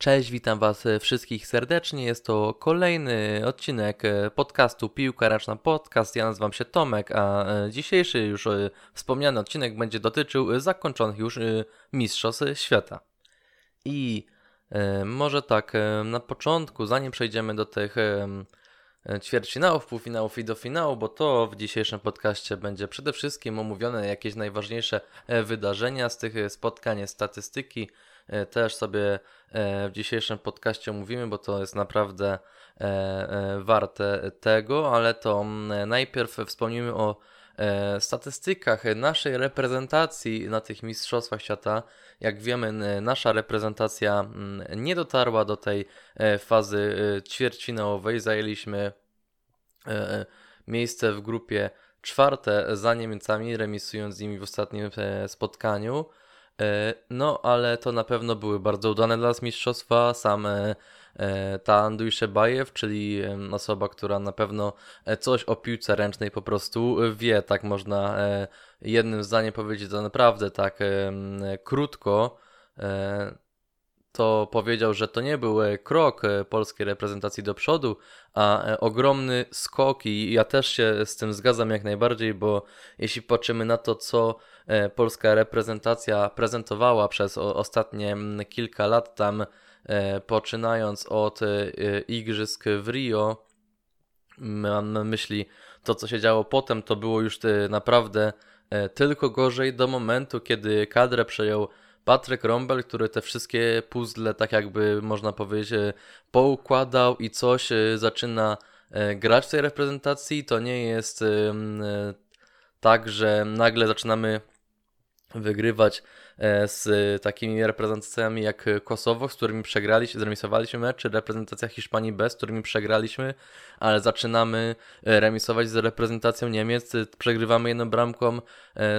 Cześć, witam Was wszystkich serdecznie. Jest to kolejny odcinek podcastu Piłka Ręczna Podcast. Ja nazywam się Tomek, a dzisiejszy już wspomniany odcinek będzie dotyczył zakończonych już Mistrzostw Świata. I może tak na początku, zanim przejdziemy do tych ćwierćfinałów, półfinałów i do finału, bo to w dzisiejszym podcaście będzie przede wszystkim omówione jakieś najważniejsze wydarzenia z tych spotkań, statystyki, E, też sobie e, w dzisiejszym podcaście mówimy, bo to jest naprawdę e, warte tego, ale to najpierw wspomnimy o statystykach naszej reprezentacji na tych Mistrzostwach Świata. Jak wiemy, nasza reprezentacja nie dotarła do tej fazy ćwierćfinałowej. Zajęliśmy miejsce w grupie czwarte za Niemcami, remisując z nimi w ostatnim spotkaniu. E, no, ale to na pewno były bardzo udane dla nas mistrzostwa. Sam e, Tanduj Szebajew, czyli osoba, która na pewno e, coś o piłce ręcznej po prostu wie, tak można jednym zdaniem powiedzieć to naprawdę tak krótko to powiedział, że to nie był e, krok e, polskiej reprezentacji do przodu, a e, ogromny skok i ja też się z tym zgadzam jak najbardziej, bo jeśli patrzymy na to, co polska reprezentacja prezentowała przez ostatnie kilka lat tam, poczynając od igrzysk w Rio, mam na myśli to, co się działo potem, to było już naprawdę tylko gorzej do momentu, kiedy kadrę przejął Patryk Rombel, który te wszystkie puzzle, tak jakby można powiedzieć, e, poukładał i coś e, zaczyna e, grać w tej reprezentacji, to nie jest tak, że nagle zaczynamy wygrywać z takimi reprezentacjami jak Kosowo, z którymi przegraliśmy, zremisowaliśmy mecz, czy reprezentacja Hiszpanii B, z którymi przegraliśmy, ale zaczynamy remisować z reprezentacją Niemiec, przegrywamy jedną bramką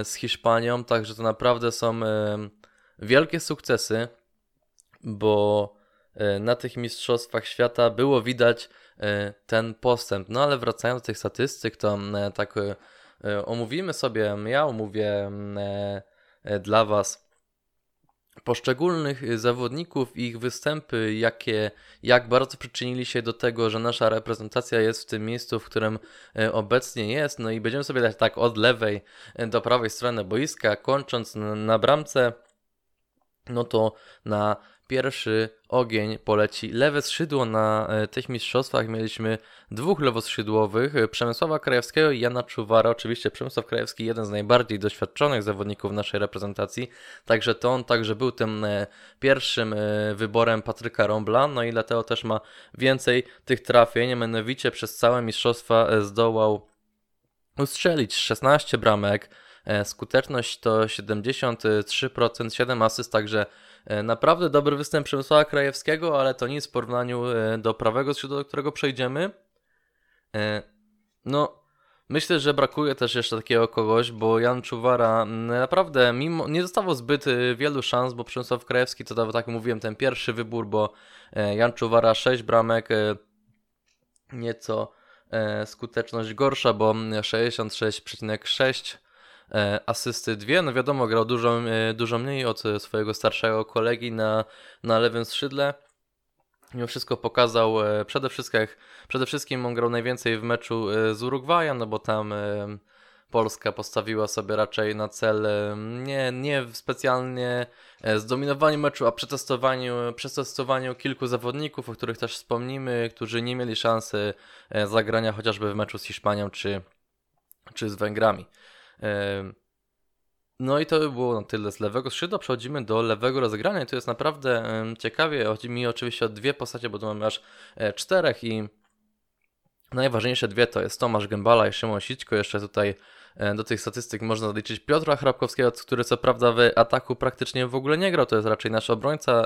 z Hiszpanią, także to naprawdę są wielkie sukcesy, bo e, na tych mistrzostwach świata było widać e, ten postęp. No ale wracając do tych statystyk, to e, tak omówimy sobie, ja omówię dla Was poszczególnych zawodników i ich występy, jakie, jak bardzo przyczynili się do tego, że nasza reprezentacja jest w tym miejscu, w którym obecnie jest. No i będziemy sobie dać tak od lewej do prawej strony boiska, kończąc na bramce no to na pierwszy ogień poleci lewe skrzydło. Na e, tych mistrzostwach mieliśmy dwóch lewoskrzydłowych, e, Przemysława Krajewskiego i Jana Czuwara. Oczywiście Przemysław Krajewski jeden z najbardziej doświadczonych zawodników naszej reprezentacji, także to on także był tym e, pierwszym wyborem Patryka Rombla, no i dlatego też ma więcej tych trafień, mianowicie przez całe mistrzostwa zdołał ustrzelić 16 bramek, skuteczność to 73%, 7 asyst, także e, naprawdę dobry występ Przemysława Krajewskiego, ale to nic w porównaniu e, do prawego skrzydła, do którego przejdziemy. No, myślę, że brakuje też jeszcze takiego kogoś, bo Jan Czuwara naprawdę mimo, nie dostawał zbyt wielu szans, bo Przemysław Krajewski to tak mówiłem, ten pierwszy wybór, bo Jan Czuwara 6 bramek, nieco skuteczność gorsza, bo 66,6 E, asysty dwie. No wiadomo, grał dużo, e, dużo mniej od swojego starszego kolegi na, na lewym skrzydle. Mimo wszystko pokazał, e, przede wszystkim, przede wszystkim on grał najwięcej w meczu z Urugwajem, no bo tam Polska postawiła sobie raczej na cel nie, nie specjalnie zdominowanie meczu, a przetestowaniu, przetestowaniu kilku zawodników, o których też wspomnimy, którzy nie mieli szansy zagrania chociażby w meczu z Hiszpanią czy, czy z Węgrami. No i to by było na tyle z lewego skrzydła. Przechodzimy do lewego rozegrania i to jest naprawdę ciekawie. Chodzi mi oczywiście o dwie postacie, bo tu mamy aż e, czterech i najważniejsze dwie to jest Tomasz Gębala i Szymon Sićko. Jeszcze tutaj e, do tych statystyk można zaliczyć Piotra Hrabkowskiego, który co prawda w ataku praktycznie w ogóle nie grał, to jest raczej nasz obrońca.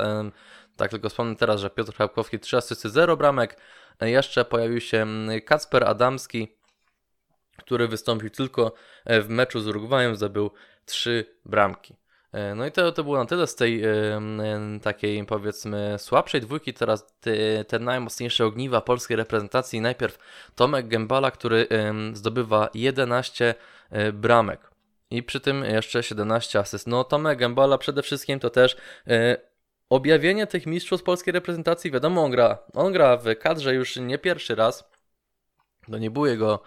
Tak tylko wspomnę teraz, że Piotr Hrabkowski 3 asysty, 0 bramek. E, jeszcze pojawił się Kacper Adamski, który wystąpił tylko e, w meczu z Urugwajem, zdobył trzy bramki. E, no i to, to było na tyle z tej e, takiej powiedzmy słabszej dwójki. Teraz te, te najmocniejsze ogniwa polskiej reprezentacji. Najpierw Tomek Gębala, który zdobywa 11 bramek i przy tym jeszcze 17 asyst. No Tomek Gębala przede wszystkim to też objawienie tych mistrzów polskiej reprezentacji, wiadomo, on gra, on gra w kadrze już nie pierwszy raz. To nie były jego e,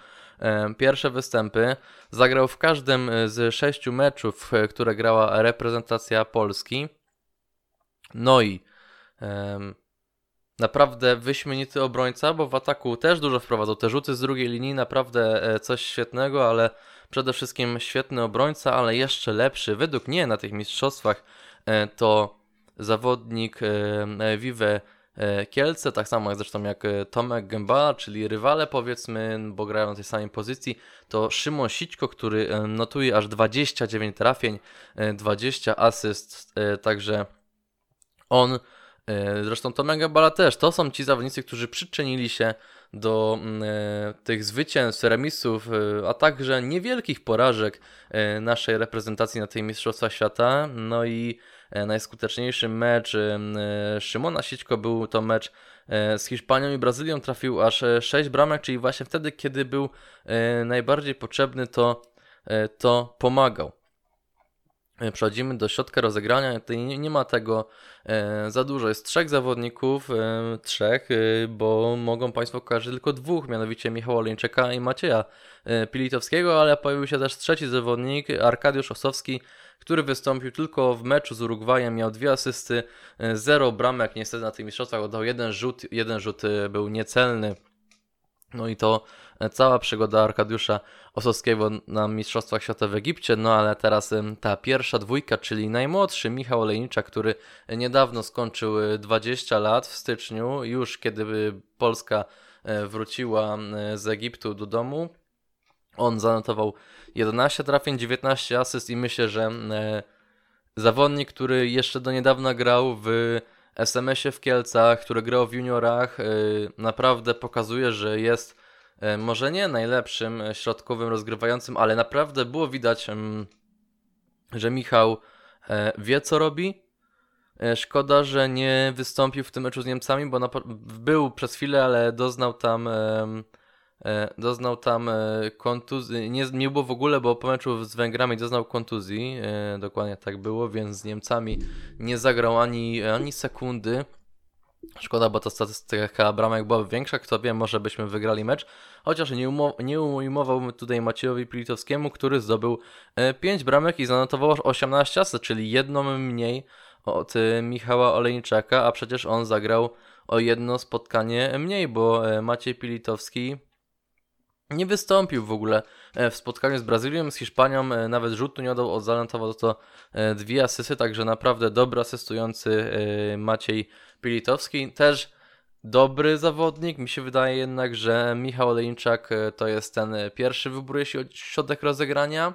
pierwsze występy. Zagrał w każdym z sześciu meczów, które grała reprezentacja Polski. No i e, naprawdę wyśmienity obrońca, bo w ataku też dużo wprowadzał. Te rzuty z drugiej linii, naprawdę e, coś świetnego, ale przede wszystkim świetny obrońca, ale jeszcze lepszy, według mnie na tych mistrzostwach, e, to zawodnik e, Vive Kielce, tak samo jak zresztą jak Tomek Gębala, czyli rywale powiedzmy, bo grają na tej samej pozycji, to Szymon Sićko, który notuje aż 29 trafień, 20 asyst, także on E, zresztą Tomek Gabala też. To są ci zawodnicy, którzy przyczynili się do mm, e, tych zwycięstw, remisów, e, a także niewielkich porażek naszej reprezentacji na tej Mistrzostwa Świata. No i najskuteczniejszy mecz Szymona Sićko był to mecz z Hiszpanią i Brazylią. Trafił aż 6 bramek, czyli właśnie wtedy, kiedy był najbardziej potrzebny, to, to pomagał. E, przechodzimy do środka rozegrania. Tutaj nie, ma tego e, za dużo. Jest trzech zawodników, e, trzech, bo mogą Państwo kojarzyć tylko dwóch, mianowicie Michała Oleńczyka i Macieja Pilitowskiego, ale pojawił się też trzeci zawodnik, Arkadiusz Osowski, który wystąpił tylko w meczu z Urugwajem, miał dwie asysty, zero bramek, niestety na tych mistrzostwach oddał jeden rzut, jeden rzut był niecelny. No i to cała przygoda Arkadiusza Osowskiego na Mistrzostwach Świata w Egipcie, no ale teraz ta pierwsza dwójka, czyli najmłodszy Michał Olejniczak, który niedawno skończył 20 y, lat w styczniu, już kiedy y, Polska wróciła z Egiptu do domu. On zanotował 11 trafień, 19 asyst i myślę, że zawodnik, który jeszcze do niedawna grał w SMS-ie w Kielcach, który grał w juniorach, naprawdę pokazuje, że jest E, może nie najlepszym e, środkowym rozgrywającym, ale naprawdę było widać, że Michał wie co robi. Szkoda, że nie wystąpił w tym meczu z Niemcami, bo był przez chwilę, ale doznał tam doznał tam kontuzji. Nie, nie było w ogóle, bo po meczu z Węgrami doznał kontuzji. Dokładnie tak było, więc z Niemcami nie zagrał ani, ani sekundy. Szkoda, bo ta statystyka bramek byłaby większa. Kto wie, może byśmy wygrali mecz. Chociaż nie, umo- nie tutaj Maciejowi Pilitowskiemu, który zdobył 5 e, bramek i zanotował aż 18 asy, czyli jedną mniej od e, Michała Olejniczaka, a przecież on zagrał o jedno spotkanie mniej, bo e, Maciej Pilitowski nie wystąpił w ogóle w spotkaniu z Brazylią, z Hiszpanią, nawet rzutu nie oddał, zanotował to dwie asysty, także naprawdę dobry asystujący Maciej Pilitowski. Też dobry zawodnik. Mi się wydaje jednak, że Michał Olejniczak e, to jest ten pierwszy wybór, jeśli chodzi o środek rozegrania.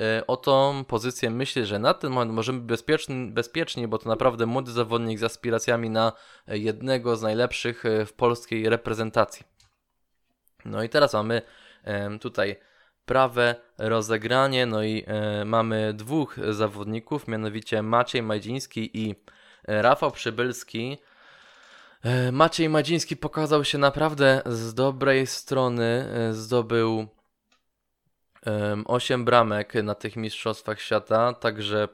E, o tą pozycję myślę, że na ten moment możemy być bezpieczni, bezpieczni, bo to naprawdę młody zawodnik z aspiracjami na jednego z najlepszych e, w polskiej reprezentacji. No i teraz mamy tutaj prawe rozegranie, no i mamy dwóch zawodników, mianowicie Maciej Majdziński i Rafał Przybylski. E, Maciej Madziński pokazał się naprawdę z dobrej strony. E, zdobył 8 bramek na tych Mistrzostwach Świata, także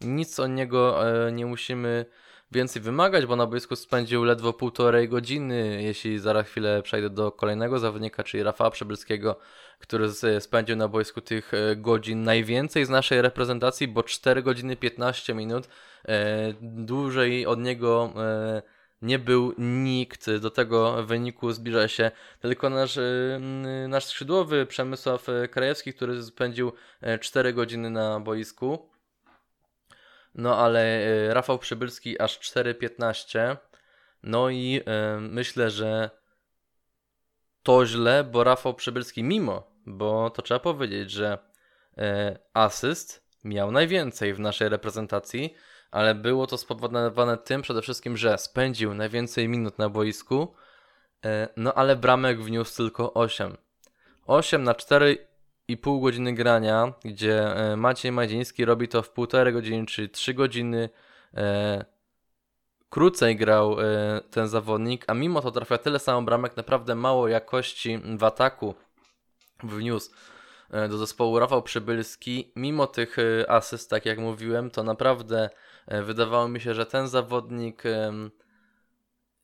nic od niego e, nie musimy więcej wymagać, bo na boisku spędził ledwo półtorej godziny. Jeśli zaraz chwilę przejdę do kolejnego zawodnika, czyli Rafała Przebylskiego, który spędził na boisku tych godzin najwięcej z naszej reprezentacji, bo 4 godziny 15 minut. Dłużej od niego nie był nikt. Do tego wyniku zbliża się tylko nasz, nasz skrzydłowy Przemysław Krajewski, który spędził 4 e, godziny na boisku. No ale e, Rafał Przybylski aż 4,15. No i e, myślę, że to źle, bo Rafał Przybylski mimo, bo to trzeba powiedzieć, że asyst miał najwięcej w naszej reprezentacji ale było to spowodowane tym przede wszystkim, że spędził najwięcej minut na boisku, no ale bramek wniósł tylko 8. 8 na 4,5 godziny grania, gdzie e, Maciej Madzieński robi to w półtorej godziny, czy 3 godziny e, krócej grał ten zawodnik, a mimo to trafia tyle samo bramek, naprawdę mało jakości w ataku wniósł. do zespołu Rafał Przybylski. Mimo tych asyst, tak jak mówiłem, to naprawdę wydawało mi się, że ten zawodnik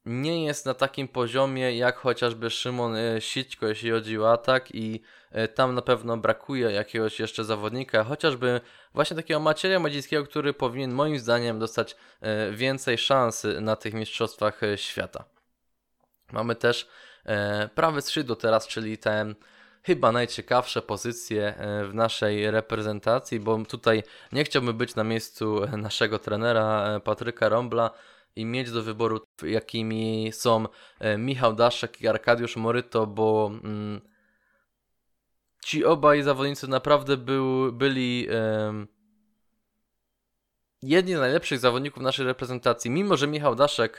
nie jest na takim poziomie jak chociażby Szymon Sićko, jeśli chodzi o atak i tam na pewno brakuje jakiegoś jeszcze zawodnika, chociażby właśnie takiego Macieja Madzińskiego, który powinien moim zdaniem dostać więcej szans na tych mistrzostwach świata. Mamy też e, prawe skrzydło teraz, czyli te chyba najciekawsze pozycje e, w naszej reprezentacji, bo tutaj nie chciałbym być na miejscu naszego trenera e, Patryka Rombla i mieć do wyboru, jakimi są Michał Daszek i Arkadiusz Moryto, bo mm, ci obaj zawodnicy naprawdę był, byli jedni z najlepszych zawodników naszej reprezentacji. Mimo, że Michał Daszek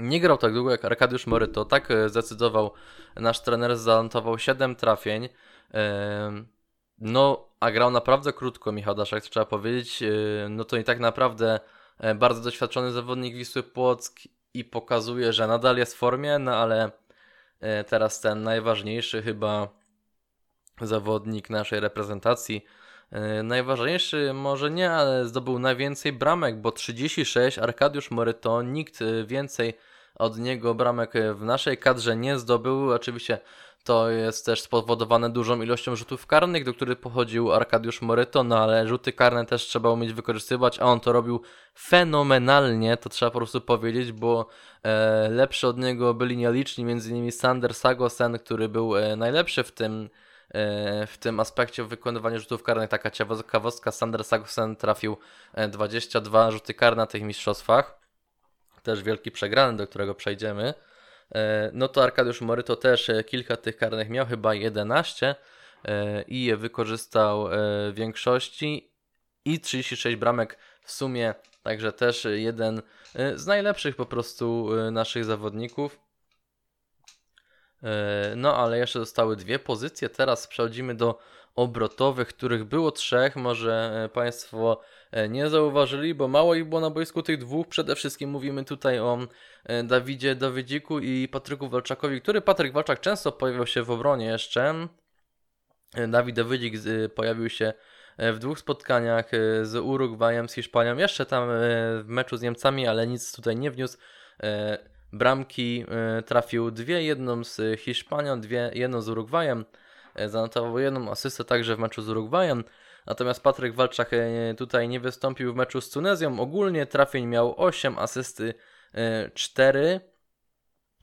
nie grał tak długo jak Arkadiusz Moryto. Tak e, zdecydował nasz trener, zanotował 7 trafień. No, a grał naprawdę krótko Michał Daszak, trzeba powiedzieć. E, no to i tak naprawdę e, bardzo doświadczony zawodnik Wisły Płock i pokazuje, że nadal jest w formie, no ale teraz ten najważniejszy chyba zawodnik naszej reprezentacji. Najważniejszy może nie, ale zdobył najwięcej bramek, bo 36, Arkadiusz Moryto, nikt więcej od niego bramek w naszej kadrze nie zdobył. Oczywiście to jest też spowodowane dużą ilością rzutów karnych, do których pochodził Arkadiusz Moryto, no ale rzuty karne też trzeba umieć wykorzystywać, a on to robił fenomenalnie, to trzeba po prostu powiedzieć, bo e, lepszy od niego byli nieliczni, innymi Sander Sagosen, który był e, najlepszy w tym e, w tym aspekcie w wykonywaniu rzutów karnych. Taka ciekawostka, Sander Sagosen trafił 22 e, rzuty karne na tych mistrzostwach też wielki przegrany, do którego przejdziemy, no to Arkadiusz Moryto też e, kilka tych karnych miał, chyba 11 e, i je wykorzystał w większości i 36 bramek w sumie, także też jeden z najlepszych po prostu naszych zawodników. No ale jeszcze zostały dwie pozycje, teraz przechodzimy do obrotowych, których było trzech, może Państwo E, nie zauważyli, bo mało ich było na boisku tych dwóch. Przede wszystkim mówimy tutaj o e, Dawidzie Dawidziku i Patryku Walczakowi, który Patryk Walczak często pojawiał się w obronie jeszcze. E, Dawid Dawidzik pojawił się w dwóch spotkaniach z Urugwajem, z Hiszpanią, jeszcze tam w meczu z Niemcami, ale nic tutaj nie wniósł. Bramki trafił dwie, jedną z Hiszpanią, dwie, jedną z Urugwajem. Zanotował jedną asystę także w meczu z Urugwajem. Natomiast Patryk Walczak e, tutaj nie wystąpił w meczu z Tunezją. Ogólnie trafień miał 8, asysty 4. E,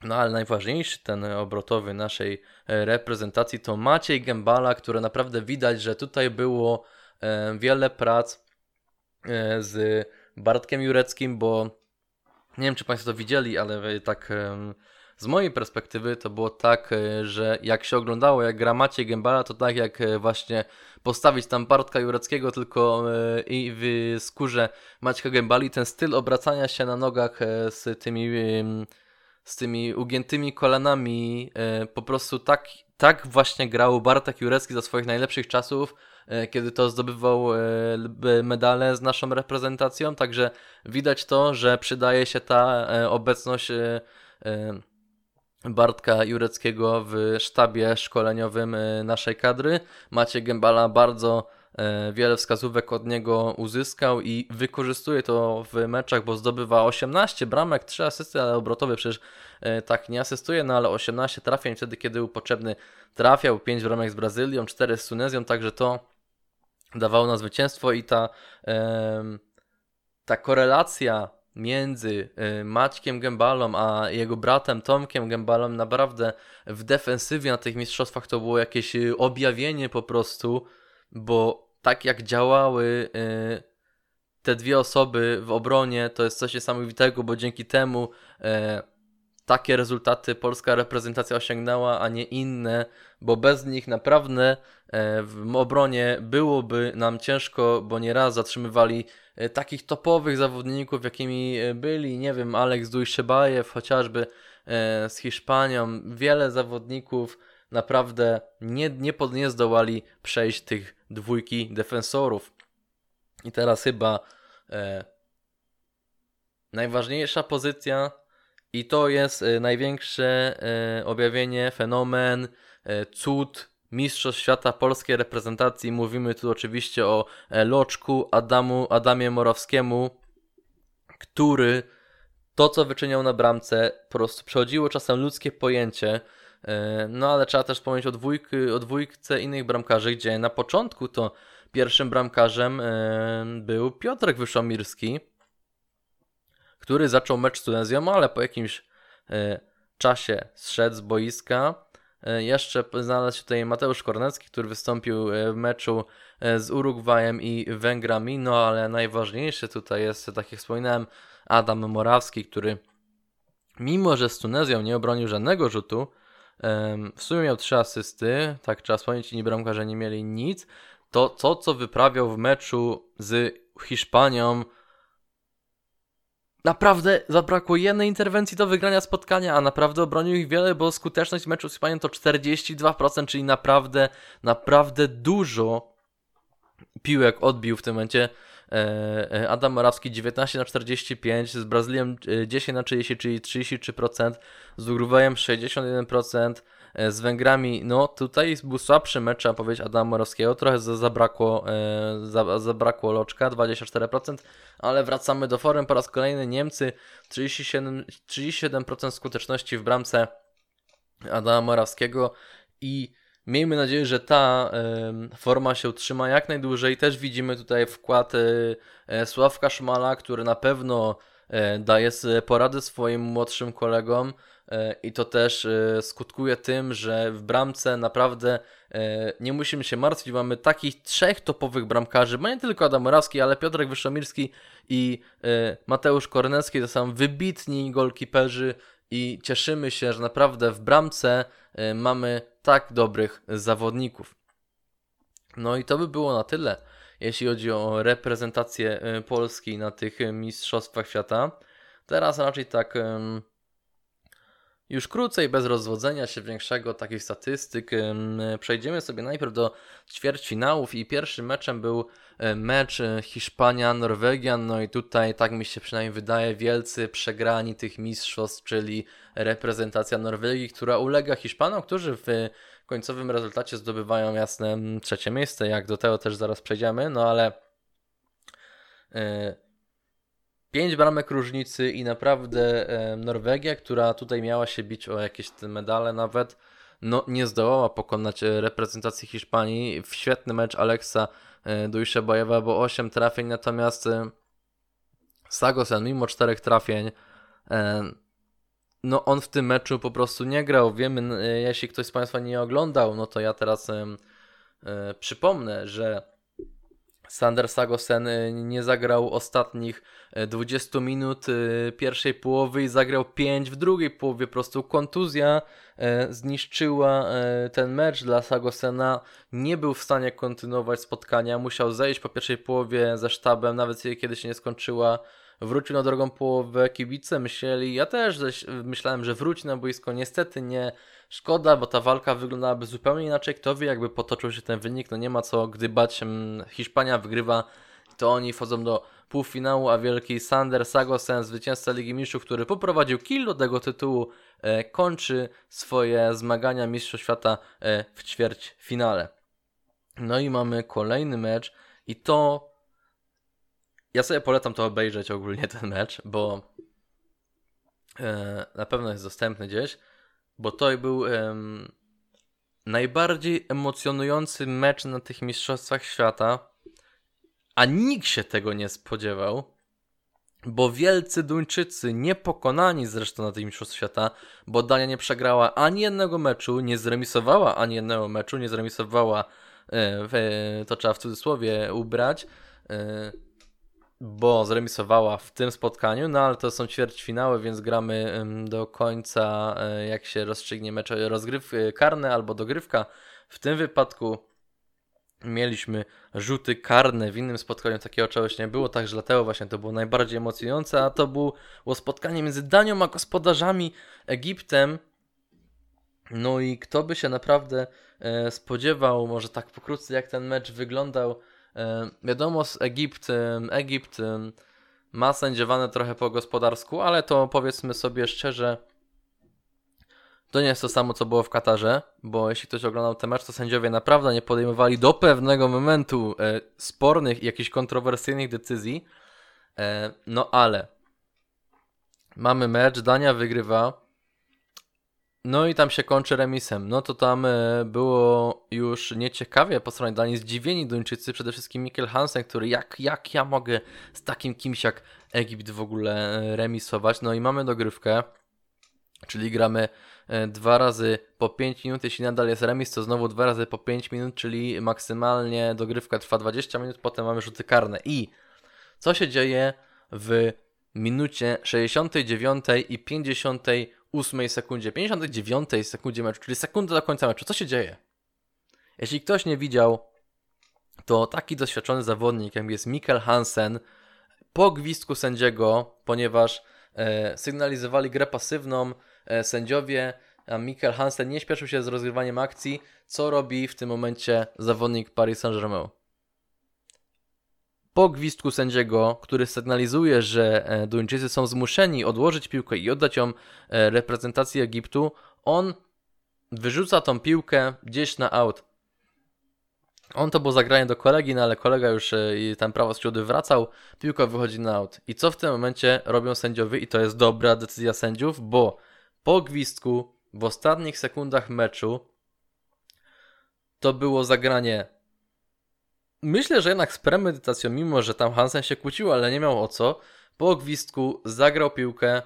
no ale najważniejszy ten obrotowy naszej e, reprezentacji to Maciej Gębala, który naprawdę widać, że tutaj było wiele prac z Bartkiem Jureckim, bo nie wiem czy Państwo to widzieli, ale tak z mojej perspektywy to było tak, e, że jak się oglądało, jak gra Maciej Gębala, to tak jak e, właśnie postawić tam Bartka Jureckiego tylko e, i w skórze Maćka Gębali, ten styl obracania się na nogach z tymi, z tymi ugiętymi kolanami, po prostu tak, tak właśnie grał Bartek Jurecki za swoich najlepszych czasów, kiedy to zdobywał medale z naszą reprezentacją, także widać to, że przydaje się ta obecność Bartka Jureckiego w sztabie szkoleniowym e, naszej kadry. Macie Gębala bardzo e, wiele wskazówek od niego uzyskał i wykorzystuje to w meczach, bo zdobywa 18 bramek, 3 asysty, ale obrotowy przecież e, tak nie asystuje, no ale 18 trafień wtedy, kiedy był potrzebny trafiał, 5 bramek z Brazylią, 4 z Tunezją, także to dawało na zwycięstwo i ta, ta korelacja między y, Maćkiem Gębalą a jego bratem Tomkiem Gębalą naprawdę w defensywie na tych mistrzostwach to było jakieś y, objawienie po prostu, bo tak jak działały y, te dwie osoby w obronie, to jest coś niesamowitego, bo dzięki temu takie rezultaty polska reprezentacja osiągnęła, a nie inne, bo bez nich naprawdę w obronie byłoby nam ciężko, bo nieraz zatrzymywali takich topowych zawodników, jakimi e, byli, nie wiem, Alex Dujszebajew chociażby e, z Hiszpanią, wiele zawodników naprawdę nie, nie, pod, nie zdołali przejść tych dwójki defensorów. I teraz chyba e, najważniejsza pozycja i to jest e, największe e, objawienie, fenomen, cud Mistrzostw Świata polskiej reprezentacji. Mówimy tu oczywiście o e, Loczku, Adamu, Adamie Morawskiemu, który to, co wyczyniał na bramce, po prostu przechodziło czasem ludzkie pojęcie. E, no ale trzeba też wspomnieć o, dwójk, o dwójce innych bramkarzy, gdzie na początku to pierwszym bramkarzem e, był Piotrek Wyszomirski, który zaczął mecz z Tunezją, ale po jakimś czasie zszedł z boiska. Jeszcze znalazł się tutaj Mateusz Kornecki, który wystąpił w meczu z Urugwajem i Węgrami, no ale najważniejszy tutaj jest, tak jak wspominałem, Adam Morawski, który mimo, że z Tunezją nie obronił żadnego rzutu, w sumie miał trzy asysty, tak trzeba wspomnieć, inni bramkarze nie mieli nic. To, to, co wyprawiał w meczu z Hiszpanią, naprawdę zabrakło jednej interwencji do wygrania spotkania, a naprawdę obronił ich wiele, bo skuteczność meczu z Hiszpanią to 42%, czyli naprawdę, naprawdę dużo piłek odbił w tym momencie. E, e, Adam Morawski 19 na 45, z Brazylią 10 e, na 30, czyli 33%, z Urugwajem 61%, z Węgrami, no tutaj był słabszy mecz, trzeba powiedzieć, Adama Morawskiego, trochę zabrakło, zabrakło loczka, 24%, ale wracamy do forum po raz kolejny, Niemcy 37%, 37% skuteczności w bramce Adama Morawskiego. I Miejmy nadzieję, że ta forma się utrzyma jak najdłużej. Też widzimy tutaj wkład y, Sławka Szmala, który na pewno daje porady swoim młodszym kolegom i to też skutkuje tym, że w bramce naprawdę nie musimy się martwić. Mamy takich trzech topowych bramkarzy, bo nie tylko Adam Morawski, ale Piotrek Wyszomirski i Mateusz Kornecki to są wybitni golkiperzy i cieszymy się, że naprawdę w bramce mamy tak dobrych zawodników. No i to by było na tyle, jeśli chodzi o reprezentację Polski na tych mistrzostwach świata. Teraz raczej tak już krócej, bez rozwodzenia się większego takich statystyk, przejdziemy sobie najpierw do ćwierćfinałów i pierwszym meczem był e, mecz e, Hiszpania-Norwegia, no i tutaj tak mi się przynajmniej wydaje wielcy przegrani tych mistrzostw, czyli reprezentacja Norwegii, która ulega Hiszpanom, którzy w końcowym rezultacie zdobywają jasne trzecie miejsce, jak do tego też zaraz przejdziemy, no ale e, Pięć bramek różnicy i naprawdę Norwegia, która tutaj miała się bić o jakieś te medale nawet, no nie zdołała pokonać e, reprezentacji Hiszpanii. W świetny mecz Aleksa e, Dujszebajewa, bo 8 trafień, natomiast e, Sagosen mimo czterech trafień no on w tym meczu po prostu nie grał. Wiemy, jeśli ktoś z Państwa nie oglądał, no to ja teraz przypomnę, że Sander Sagosen y, nie zagrał ostatnich 20 y, minut y, pierwszej połowy i zagrał 5 w drugiej połowie. Po prostu kontuzja zniszczyła ten mecz dla Sagosena. Nie był w stanie kontynuować spotkania. Musiał zejść po pierwszej połowie ze sztabem, nawet kiedy się nie skończyła wrócił na drugą połowę, kibice myśleli, ja też myślałem, że wróci na boisko, niestety nie, szkoda, bo ta walka wyglądałaby zupełnie inaczej, kto wie jakby potoczył się ten wynik, no nie ma co. Gdybać, Hiszpania wygrywa, to oni wchodzą do półfinału, a wielki Sander Sagosen, zwycięzca Ligi Mistrzów, który poprowadził kill do tego tytułu, e, kończy swoje zmagania Mistrzostw Świata e, w ćwierćfinale. No i mamy kolejny mecz i to ja sobie polecam to obejrzeć ogólnie ten mecz, bo e, na pewno jest dostępny gdzieś, bo to był e, najbardziej emocjonujący mecz na tych Mistrzostwach Świata, a nikt się tego nie spodziewał, bo wielcy Duńczycy, niepokonani zresztą na tych Mistrzostwach Świata, bo Dania nie przegrała ani jednego meczu, nie zremisowała ani jednego meczu, nie zremisowała, e, to trzeba w cudzysłowie ubrać, e, bo zremisowała w tym spotkaniu, no ale to są ćwierćfinały, więc gramy do końca, e, jak się rozstrzygnie mecz rozgryw e, karne albo dogrywka. W tym wypadku mieliśmy rzuty karne, w innym spotkaniu takiego czegoś nie było, także dlatego właśnie to było najbardziej emocjonujące, a to było spotkanie między Danią a gospodarzami Egiptem. No i kto by się naprawdę e, spodziewał, może tak pokrótce jak ten mecz wyglądał, wiadomo, z Egipt, Egipt ma sędziowane trochę po gospodarsku, ale to powiedzmy sobie szczerze, To nie jest to samo, co było w Katarze, bo jeśli ktoś oglądał ten mecz, to sędziowie naprawdę nie podejmowali do pewnego momentu e, spornych jakichś kontrowersyjnych decyzji. E, no ale mamy mecz, Dania wygrywa. No i tam się kończy remisem. No to tam e, było już nieciekawie po stronie Danii. Zdziwieni Duńczycy, przede wszystkim Mikkel Hansen, który jak, jak ja mogę z takim kimś jak Egipt w ogóle e, remisować. No i mamy dogrywkę, czyli gramy e, dwa razy po 5 minut. Jeśli nadal jest remis, to znowu dwa razy po 5 minut, czyli maksymalnie dogrywka trwa 20 minut, potem mamy rzuty karne. I co się dzieje w minucie 69 i 58 sekundzie, 59 sekundzie meczu, czyli sekundę do końca meczu. Co się dzieje? Jeśli ktoś nie widział, to taki doświadczony zawodnik, jak jest Mikkel Hansen, po gwizdku sędziego, ponieważ e, sygnalizowali grę pasywną, e, sędziowie, a Mikkel Hansen nie śpieszył się z rozgrywaniem akcji, co robi w tym momencie zawodnik Paris Saint-Germain? Po gwizdku sędziego, który sygnalizuje, że e, Duńczycy są zmuszeni odłożyć piłkę i oddać ją e, reprezentacji Egiptu, on wyrzuca tą piłkę gdzieś na out. On to było zagranie do kolegi, no ale kolega już e, tam prawo skrzydły wracał, piłka wychodzi na out. I co w tym momencie robią sędziowie? I to jest dobra decyzja sędziów, bo po gwizdku w ostatnich sekundach meczu to było zagranie Myślę, że jednak z premedytacją, mimo że tam Hansen się kłócił, ale nie miał o co, po gwizdku zagrał piłkę,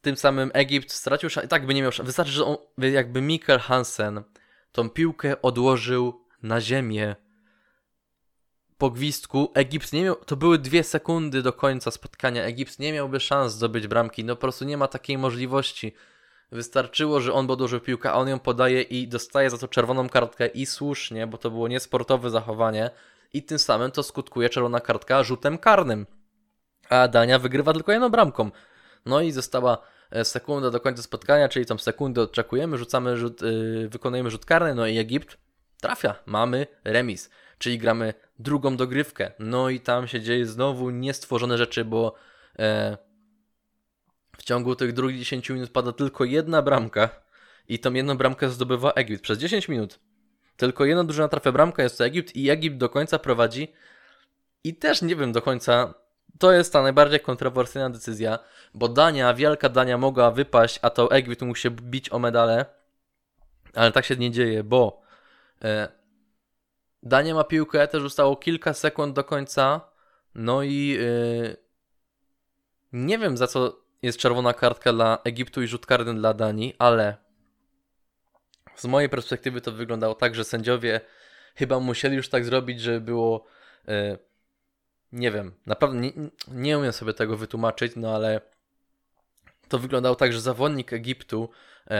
tym samym Egipt stracił szansę, tak by nie miał szansy. Wystarczy, że on, jakby Mikkel Hansen tą piłkę odłożył na ziemię po gwizdku, Egipt nie miał, to były dwie sekundy do końca spotkania, Egipt nie miałby szans zdobyć bramki, no po prostu nie ma takiej możliwości. Wystarczyło, że on podłożył piłkę, a on ją podaje i dostaje za to czerwoną kartkę i słusznie, bo to było niesportowe zachowanie i tym samym to skutkuje czerwona kartka rzutem karnym. A Dania wygrywa tylko jedną bramką. No i została e, sekunda do końca spotkania, czyli tą sekundę odczekujemy, rzucamy rzut, yy, wykonujemy rzut karny, no i Egipt trafia. Mamy remis, czyli gramy drugą dogrywkę. No i tam się dzieje znowu niestworzone rzeczy, bo e, w ciągu tych drugich 10 minut pada tylko jedna bramka i tą jedną bramkę zdobywa Egipt. Przez 10 minut. Tylko jedna drużyna trafia bramkę, jest to Egipt i Egipt do końca prowadzi. I też nie wiem do końca, to jest ta najbardziej kontrowersyjna decyzja, bo Dania, wielka Dania mogła wypaść, a to Egipt musi bić o medale, ale tak się nie dzieje, bo e, Dania ma piłkę, też zostało kilka sekund do końca, no i e, nie wiem za co jest czerwona kartka dla Egiptu i rzut karny dla Danii, ale z mojej perspektywy to wyglądało tak, że sędziowie chyba musieli już tak zrobić, żeby było. Yy, nie wiem, naprawdę nie, nie umiem sobie tego wytłumaczyć, no ale to wyglądało tak, że zawodnik Egiptu yy,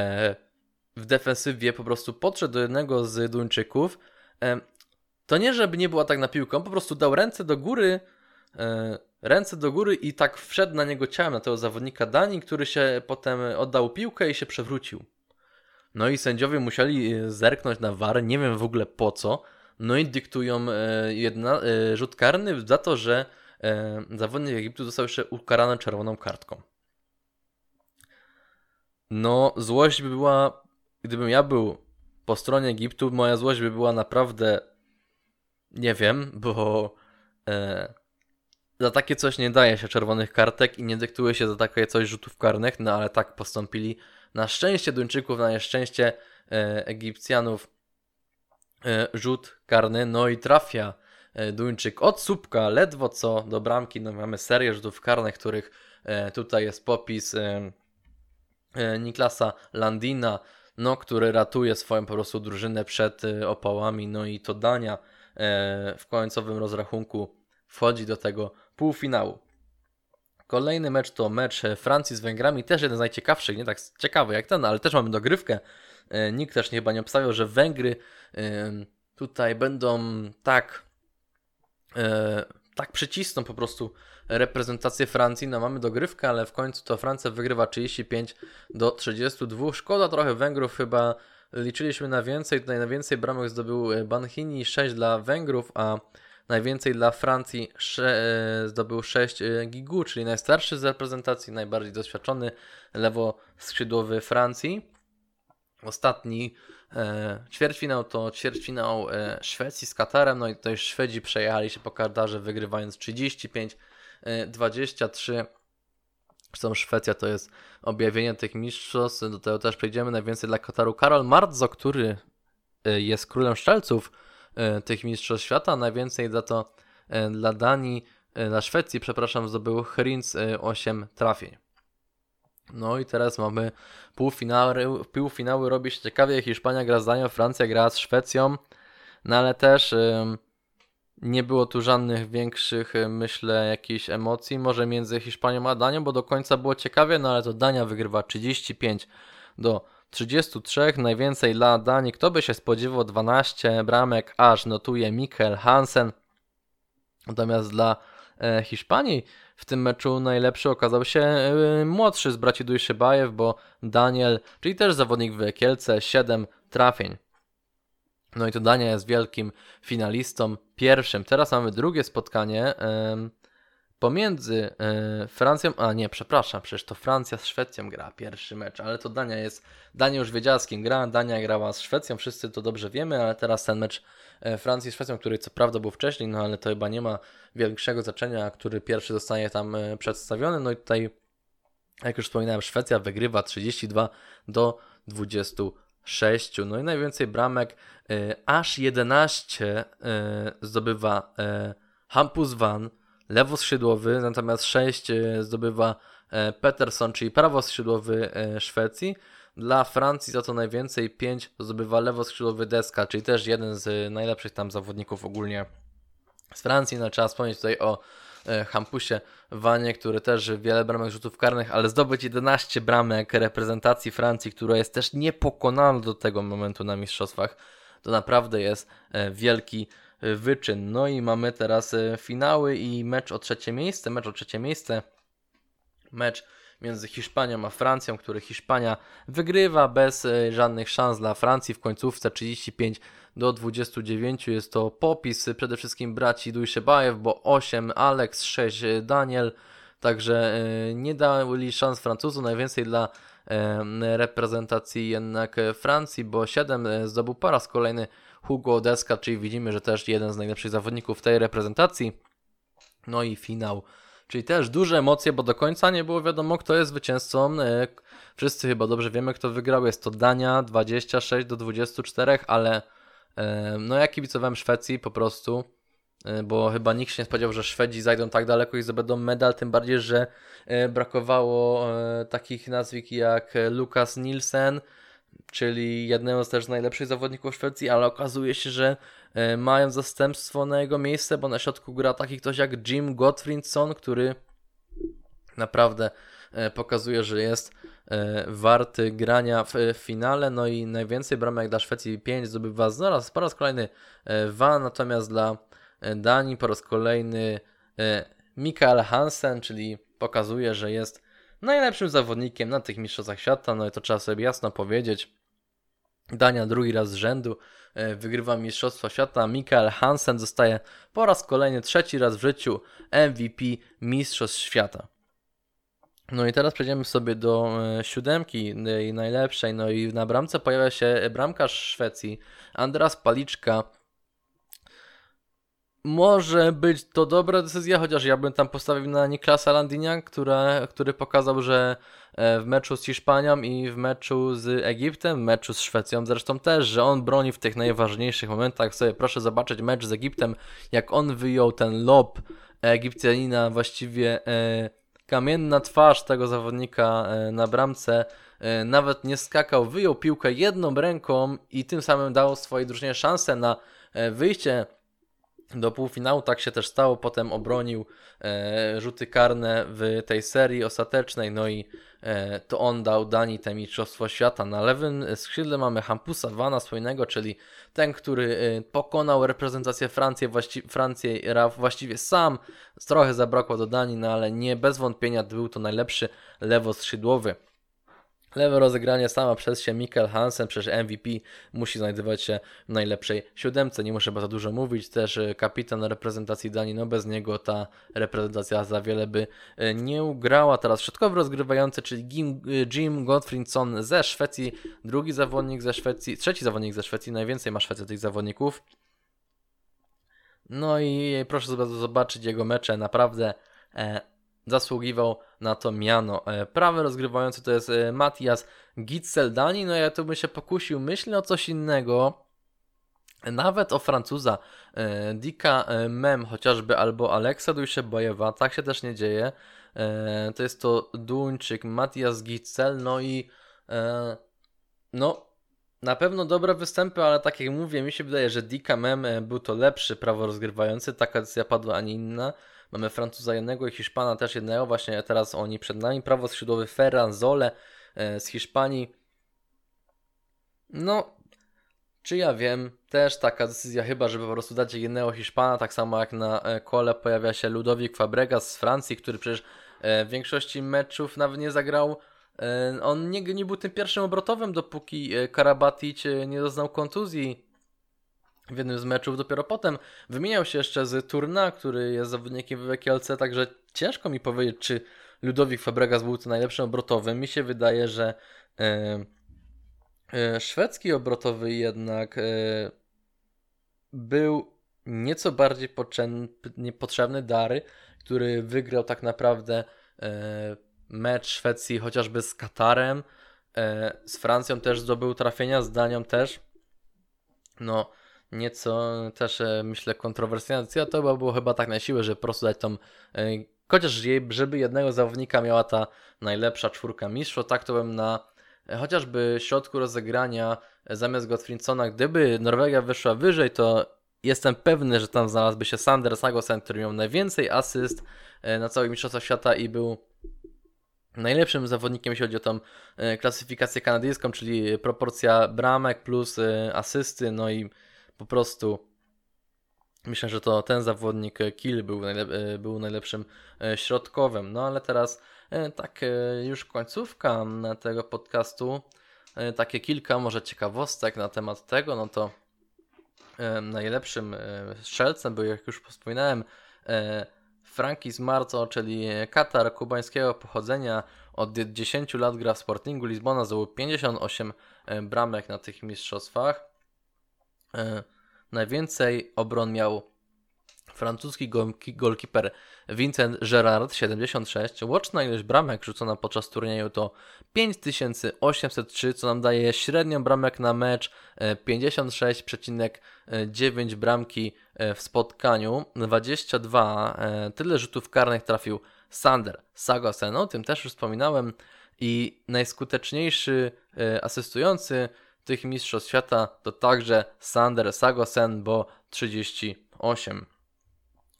w defensywie po prostu podszedł do jednego z Duńczyków. Yy, to nie, żeby nie była tak na piłkę, on po prostu dał ręce do góry ręce do góry i tak wszedł na niego ciałem, na tego zawodnika Danii, który się potem oddał piłkę i się przewrócił. No i sędziowie musieli e, zerknąć na war, nie wiem w ogóle po co, no i dyktują e, jedna, e, rzut karny za to, że zawodnik Egiptu został jeszcze ukarany czerwoną kartką. No, złość by była, gdybym ja był po stronie Egiptu, moja złość by była naprawdę, nie wiem, bo e, za takie coś nie daje się czerwonych kartek i nie dyktuje się za takie coś rzutów karnych, no ale tak postąpili. Na szczęście Duńczyków, na nieszczęście e, Egipcjanów e, rzut karny, no i trafia e, Duńczyk od słupka ledwo co do bramki. No mamy serię rzutów karnych, których e, tutaj jest popis e, e, Niklasa Landina, no, który ratuje swoją po prostu drużynę przed opałami, no i to Dania w końcowym rozrachunku wchodzi do tego półfinału. Kolejny mecz to mecz Francji z Węgrami, też jeden z najciekawszych, nie tak ciekawy jak ten, ale też mamy dogrywkę. E, nikt też chyba nie obstawiał, że Węgry tutaj będą tak e, tak przycisną po prostu reprezentację Francji. No mamy dogrywkę, ale w końcu to Francja wygrywa 35 do 32. Szkoda trochę Węgrów chyba liczyliśmy na więcej. Tutaj na więcej bramek zdobył Banchini 6 dla Węgrów, a najwięcej dla Francji zdobył 6 gigu, czyli najstarszy z reprezentacji, najbardziej doświadczony lewo skrzydłowy Francji. Ostatni e, ćwierćfinał to ćwierćfinał e, Szwecji z Katarem, no i tutaj Szwedzi przejechali się po Katarze wygrywając 35 e, 23 Zresztą Szwecja to jest objawienie tych mistrzostw, do tego też przejdziemy. Najwięcej dla Kataru Karol Marzo, który e, jest królem szczelców e, tych mistrzostw świata. Najwięcej za to e, dla Danii, dla Szwecji, przepraszam, zdobył Hrins 8 trafień. No i teraz mamy półfinały, półfinały robi się ciekawie. Hiszpania gra z Danią, Francja gra z Szwecją, no ale też nie było tu żadnych większych, myślę, jakichś emocji, może między Hiszpanią a Danią, bo do końca było ciekawie, no ale to Dania wygrywa 35 do 33, najwięcej dla Danii. Kto by się spodziewał 12 bramek, aż notuje Mikkel Hansen. Natomiast dla e, Hiszpanii w tym meczu najlepszy okazał się e, młodszy z braci Dujszybajew, bo Daniel, czyli też zawodnik w Kielce, 7 trafień. No i to Dania jest wielkim finalistą pierwszym. Teraz mamy drugie spotkanie pomiędzy e, Francją, a nie, przepraszam, przecież to Francja z Szwecją gra pierwszy mecz, ale to Dania jest, Dania już wiedziała z kim gra, Dania grała z Szwecją, wszyscy to dobrze wiemy, ale teraz ten mecz e, Francji z Szwecją, który co prawda był wcześniej, no ale to chyba nie ma większego znaczenia, który pierwszy zostanie tam e, przedstawiony, no i tutaj, jak już wspominałem, Szwecja wygrywa 32 do 20 6. No i najwięcej bramek, y, aż 11 y, zdobywa Hampus Van, lewoskrzydłowy, natomiast 6 zdobywa Peterson, czyli prawoskrzydłowy Szwecji. Dla Francji za to najwięcej 5 zdobywa lewoskrzydłowy Deska, czyli też jeden z najlepszych tam zawodników ogólnie z Francji. No, trzeba wspomnieć tutaj o E, Hampusie Wanie, który też wiele bramek rzutów karnych, ale zdobyć 11 bramek reprezentacji Francji, która jest też niepokonana do tego momentu na mistrzostwach, to naprawdę jest e, wielki e, wyczyn. No i mamy teraz finały i mecz o trzecie miejsce, mecz o trzecie miejsce, mecz między Hiszpanią a Francją, który Hiszpania wygrywa bez żadnych szans dla Francji. W końcówce 35 do 29 jest to popis przede wszystkim braci Dujszebajew, bo 8 Alex, 6 Daniel, także e, nie dali szans Francuzom, najwięcej dla e, reprezentacji jednak Francji, bo 7 e, zdobył po raz kolejny Hugo Deska, czyli widzimy, że też jeden z najlepszych zawodników tej reprezentacji. No i finał, czyli też duże emocje, bo do końca nie było wiadomo, kto jest zwycięzcą. Wszyscy chyba dobrze wiemy, kto wygrał. Jest to Dania 26 do 24, ale no ja kibicowałem Szwecji po prostu, e, bo chyba nikt się nie spodziewał, że Szwedzi zajdą tak daleko i zdobędą medal, tym bardziej, że e, brakowało e, takich nazwisk jak Lukas Nielsen, czyli jednego z też najlepszych zawodników Szwecji, ale okazuje się, że mają zastępstwo na jego miejsce, bo na środku gra taki ktoś jak Jim Gottfriedson, który naprawdę pokazuje, że jest E, warty grania w finale. No i najwięcej bramek dla Szwecji 5 zdobywa zaraz po raz kolejny e, Van, natomiast dla e, Danii po raz kolejny Mikael Hansen, czyli pokazuje, że jest najlepszym zawodnikiem na tych mistrzostwach świata. No i to trzeba sobie jasno powiedzieć. Dania drugi raz z rzędu wygrywa Mistrzostwa Świata. Mikael Hansen zostaje po raz kolejny trzeci raz w życiu MVP Mistrzostw Świata. No i teraz przejdziemy sobie do e, siódemki najlepszej. No i na bramce pojawia się bramkarz Szwecji, Andras Paliczka. Może być to dobra decyzja, chociaż ja bym tam postawił na Niklasa Landinia, które, który pokazał, że e, w meczu z Hiszpanią i w meczu z Egiptem, w meczu z Szwecją zresztą też, że on broni w tych najważniejszych momentach. Sobie proszę zobaczyć mecz z Egiptem, jak on wyjął ten lob Egipcjanina właściwie. E, kamienna twarz tego zawodnika e, na bramce. E, nawet nie skakał, wyjął piłkę jedną ręką i tym samym dał swojej drużynie szansę na e, wyjście do półfinału. Tak się też stało. Potem obronił e, rzuty karne w tej serii ostatecznej. No i e, to on dał Danii te Mistrzostwo Świata. Na lewym skrzydle mamy Hampusa Vana swojnego, czyli ten, który e, pokonał reprezentację Francji, właści Francję właściwie sam. Trochę zabrakło do Danii, no ale nie bez wątpienia był to najlepszy lewoskrzydłowy Lewe rozegranie sama przez się Mikkel Hansen, przecież MVP musi znajdować się w najlepszej siódemce. Nie muszę za dużo mówić. Też e, kapitan reprezentacji Danii, no bez niego ta reprezentacja za wiele by e, nie ugrała. Teraz środkowy rozgrywający, czyli Jim, e, Jim Gottfriedson ze Szwecji, drugi zawodnik ze Szwecji, trzeci zawodnik ze Szwecji, najwięcej ma Szwecja tych zawodników. No i proszę sobie zobaczyć jego mecze, naprawdę zasługiwał na to miano. E, prawy rozgrywający to jest e, Matias Gitzeldani, no ja tu bym się pokusił, myślę o coś innego, nawet o Francuza e, Dika Mem chociażby, albo Aleksa Dujszebojewa, tak się też nie dzieje. To jest to Duńczyk Matias Gitzel, no i no na pewno dobre występy, ale tak jak mówię, mi się wydaje, że Dika Mem był to lepszy prawo rozgrywający, taka decyzja padła, a nie inna. Mamy Francuza jednego i Hiszpana też jednego. Właśnie teraz oni przed nami. Prawo skrzydłowy Ferran Zole e, z Hiszpanii. No, czy ja wiem, też taka decyzja chyba, żeby po prostu dać jednego Hiszpana, tak samo jak na e, kole pojawia się Ludovic Fabregas z Francji, który przecież e, w większości meczów nawet nie zagrał. On nie, nie był tym pierwszym obrotowym, dopóki Karabatic nie doznał kontuzji w jednym z meczów. Dopiero potem wymieniał się jeszcze z Turna, który jest zawodnikiem w WKLC, także ciężko mi powiedzieć, czy Ludowik Fabregas był to najlepszym obrotowym. Mi się wydaje, że e, e, szwedzki obrotowy jednak e, był nieco bardziej potrzebny Dary, który wygrał tak naprawdę mecz Szwecji chociażby z Katarem, z Francją też zdobył trafienia, z Danią też. No, nieco też e, myślę kontrowersyjna decyzja, to było chyba tak na siłę, że po prostu dać tą e, chociaż żeby jednego zawodnika miała ta najlepsza czwórka mistrzów, tak to bym na e, chociażby środku rozegrania zamiast Gottfriedsona, gdyby Norwegia wyszła wyżej, to jestem pewny, że tam znalazłby się Sander Sagosen, który miał najwięcej asyst na całych mistrzostwach świata i był najlepszym zawodnikiem, jeśli chodzi o tą klasyfikację kanadyjską, czyli proporcja bramek plus asysty, no i po prostu myślę, że to ten zawodnik e, Kill był, najlep e, był najlepszym e, środkowym. No ale teraz tak już końcówka tego podcastu, takie kilka może ciekawostek na temat tego, no to najlepszym strzelcem był, jak już wspominałem, Frankis Marco, czyli Katar kubańskiego pochodzenia, od 10 lat gra w Sportingu Lizbona, zdobył 58 bramek na tych mistrzostwach. E, najwięcej obron miał francuski golkiper Vincent Gerard 76. Łączna ilość bramek rzucona podczas turnieju to 5803, co nam daje średnią bramek na mecz 56,9 e, bramki e, w spotkaniu. 22 tyle rzutów karnych trafił Sander Sagosen, o tym też już wspominałem. I najskuteczniejszy asystujący tych mistrzostw świata to także Sander Sagosen, bo 38.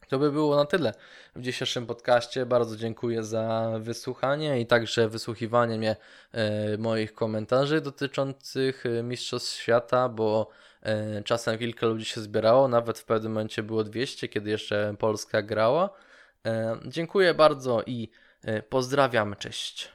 To by było na tyle w dzisiejszym podcaście. Bardzo dziękuję za wysłuchanie i także wysłuchiwanie mnie e, moich komentarzy dotyczących e, Mistrzostw Świata, bo e, czasem kilka ludzi się zbierało, nawet w pewnym momencie było 200, kiedy jeszcze Polska grała. E, dziękuję bardzo i e, pozdrawiam, cześć.